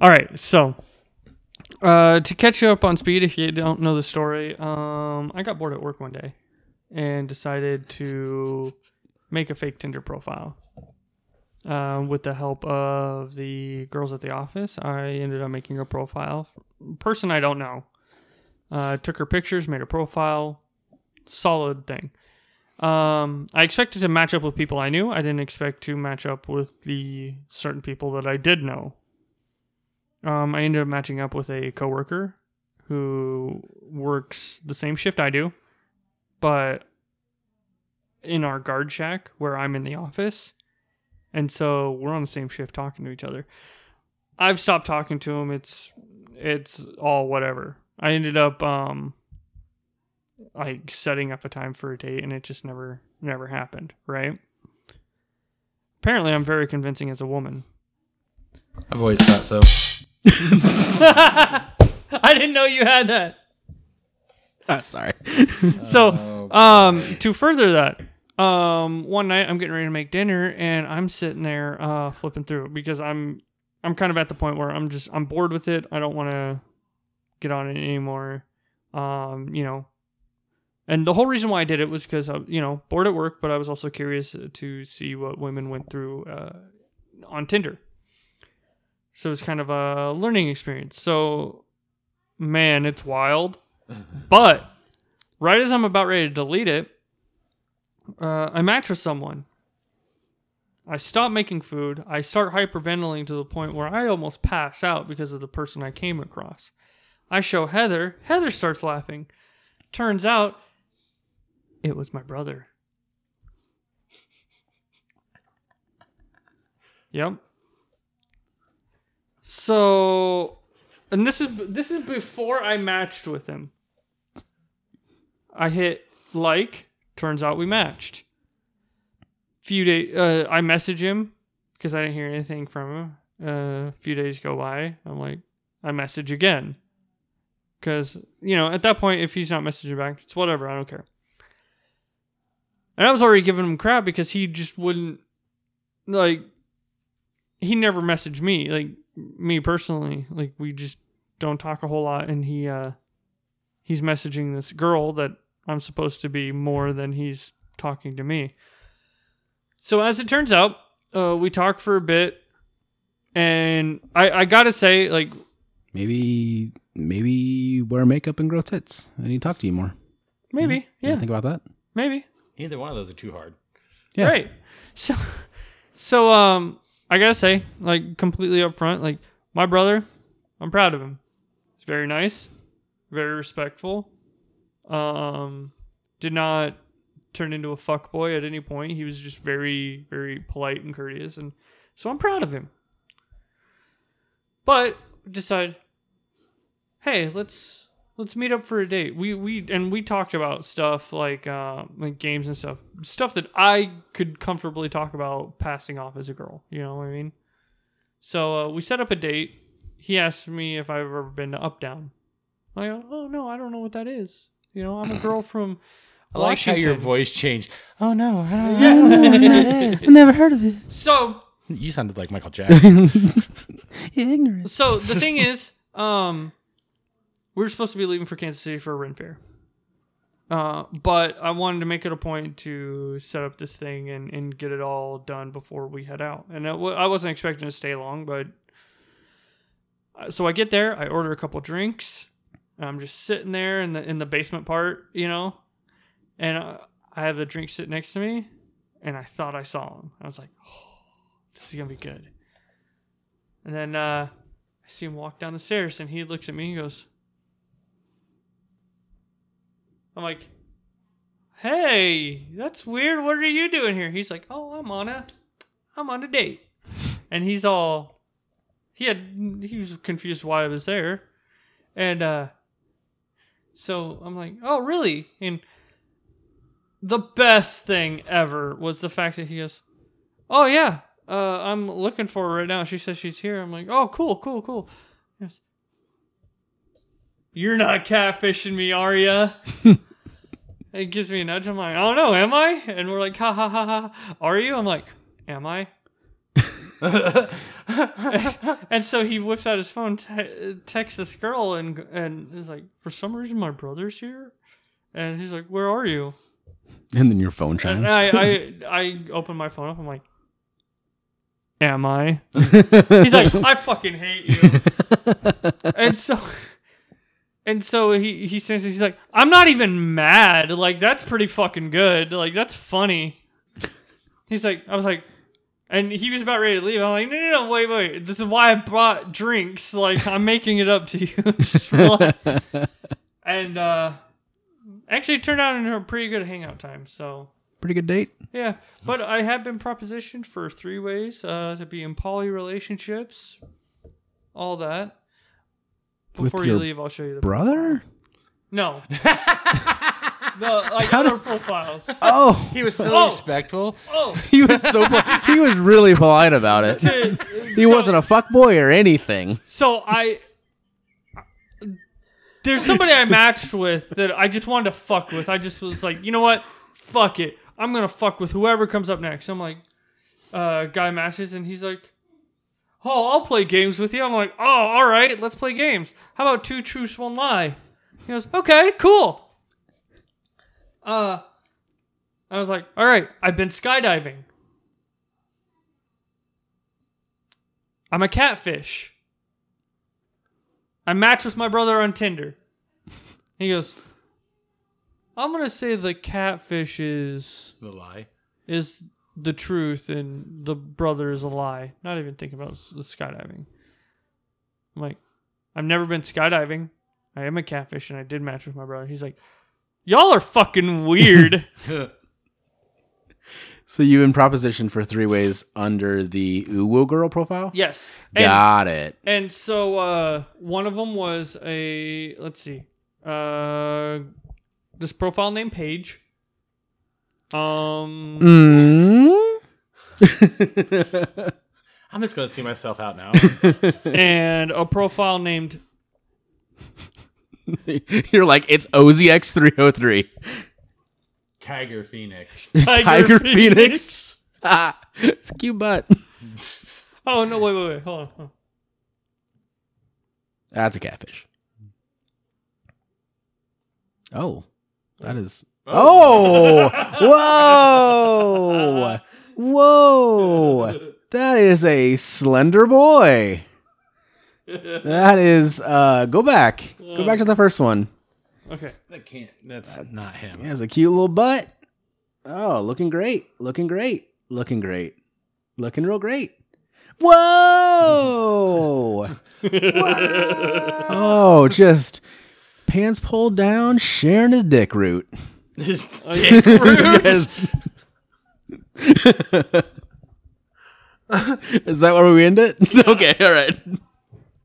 All right, so uh, to catch you up on speed, if you don't know the story, um, I got bored at work one day and decided to make a fake Tinder profile. Uh, with the help of the girls at the office, I ended up making a profile. Person I don't know. Uh, took her pictures, made a profile. Solid thing. Um, I expected to match up with people I knew. I didn't expect to match up with the certain people that I did know. Um, I ended up matching up with a coworker who works the same shift I do, but in our guard shack where I'm in the office. And so we're on the same shift talking to each other. I've stopped talking to him. It's it's all whatever. I ended up um like setting up a time for a date and it just never never happened, right? Apparently I'm very convincing as a woman. I've always thought so. I didn't know you had that. Ah, sorry. So, um, to further that, um, one night I'm getting ready to make dinner and I'm sitting there, uh, flipping through because I'm, I'm kind of at the point where I'm just, I'm bored with it. I don't want to get on it anymore. Um, you know, and the whole reason why I did it was because I, you know, bored at work, but I was also curious to see what women went through, uh, on Tinder. So it was kind of a learning experience. So, man, it's wild. But right as I'm about ready to delete it, uh, I match with someone. I stop making food. I start hyperventilating to the point where I almost pass out because of the person I came across. I show Heather. Heather starts laughing. Turns out it was my brother. Yep. So, and this is this is before I matched with him. I hit like. Turns out we matched. Few days, uh, I message him because I didn't hear anything from him. Uh, a few days go by. I'm like, I message again because you know at that point, if he's not messaging back, it's whatever. I don't care. And I was already giving him crap because he just wouldn't like. He never messaged me like me personally. Like we just don't talk a whole lot, and he uh he's messaging this girl that I'm supposed to be more than he's talking to me. So as it turns out, uh, we talk for a bit, and I I gotta say like Maybe maybe wear makeup and grow tits, and he talk to you more. maybe You yeah ever think about that. maybe either one of those are too hard. Yeah. Right. So, so um, I gotta say, like completely upfront, like my brother, I'm proud of him. He's very nice, very respectful. Um, did not turn into a fuck boy at any point. He was just very, very polite and courteous, and so I'm proud of him. But decide, hey, let's let's meet up for a date. We we and we talked about stuff like uh, like games and stuff, stuff that I could comfortably talk about passing off as a girl. You know what I mean? So uh, we set up a date. He asked me if I've ever been to Up Down. I go, oh no, I don't know what that is. You know, I'm a girl from I like how your voice changed. Oh no, I don't, I don't know what that is. I've never heard of it. So You sounded like Michael Jackson. Ignorant. so the thing is, um, we were supposed to be leaving for Kansas City for a Ren Fair. Uh, but I wanted to make it a point to set up this thing and, and get it all done before we head out. And I wasn't expecting to stay long, but uh, so I get there, I order a couple drinks, and I'm just sitting there in the in the basement part, you know, and uh, I have the drink sit next to me, and I thought I saw him. I was like, oh, this is gonna be good. And then uh, I see him walk down the stairs, and he looks at me and goes, I'm like, hey, that's weird. What are you doing here? He's like, oh, I'm on a, I'm on a date. And he's all, he had, he was confused why I was there. And, uh, so I'm like, oh, really? And the best thing ever was the fact that he goes, oh, yeah, uh, I'm looking for her right now. She says she's here. I'm like, oh, cool, cool, cool. Yes. You're not catfishing me, are ya? it gives me a nudge. I'm like, oh, I don't know, am I? And we're like, ha ha ha ha. Are you? I'm like, am I? and so he whips out his phone, te- texts this girl, and and is like, "For some reason, my brother's here." And he's like, "Where are you?" And then your phone chimes. And I I I open my phone up. I'm like, "Am I?" He's like, "I fucking hate you." and so and so he he says he's like i'm not even mad. Like that's pretty fucking good. Like that's funny. He's like i was like and he was about ready to leave. I'm like no no no wait wait. This is why i brought drinks. Like i'm making it up to you. And uh actually it turned out in a pretty good hangout time so. Pretty good date. yeah. But i have been propositioned for three ways uh to be in poly relationships all that before you your leave i'll show you the Brother? no. the like other profiles. Oh, He was so Oh. respectful. Oh, he was so he was really polite about it. to- He so- wasn't a fuck boy or anything. So I there's somebody I matched with that I just wanted to fuck with. I just was like, you know what? Fuck it. I'm gonna fuck with whoever comes up next. I'm like, uh, guy matches, and he's like, oh, I'll play games with you. I'm like, oh, all right, let's play games. How about two truths, one lie? He goes, okay, cool. Uh, I was like, all right, I've been skydiving. I'm a catfish. I match with my brother on Tinder. He goes, I'm gonna say the catfish is The lie. is the truth and the brother is a lie. Not even thinking about the skydiving. I'm like, I've never been skydiving. I am a catfish and I did match with my brother. He's like, Y'all are fucking weird. So you in proposition for three ways under the Uwu girl profile? yes. And, Got it. and so uh one of them was a let's see. Uh this profile named Paige. Um Mm. I'm just gonna see myself out now. and a profile named You're like, it's OZX303. Tiger Phoenix. Tiger Tiger, Phoenix. Phoenix. Ah, it's a cute butt. Oh no, wait, wait, wait, hold on. Hold on. That's a catfish. Oh, that is. Oh, whoa, whoa! That is a slender boy. That is. Uh, go back. Go back to the first one. Okay. That can't. That's not him. He has a cute little butt. Oh, looking great. Looking great. Looking great. Looking real great. Whoa! Whoa! Oh, just pants pulled down, sharing his dick root. His Oh, yeah. Yes. Is that where we end it? okay, all right.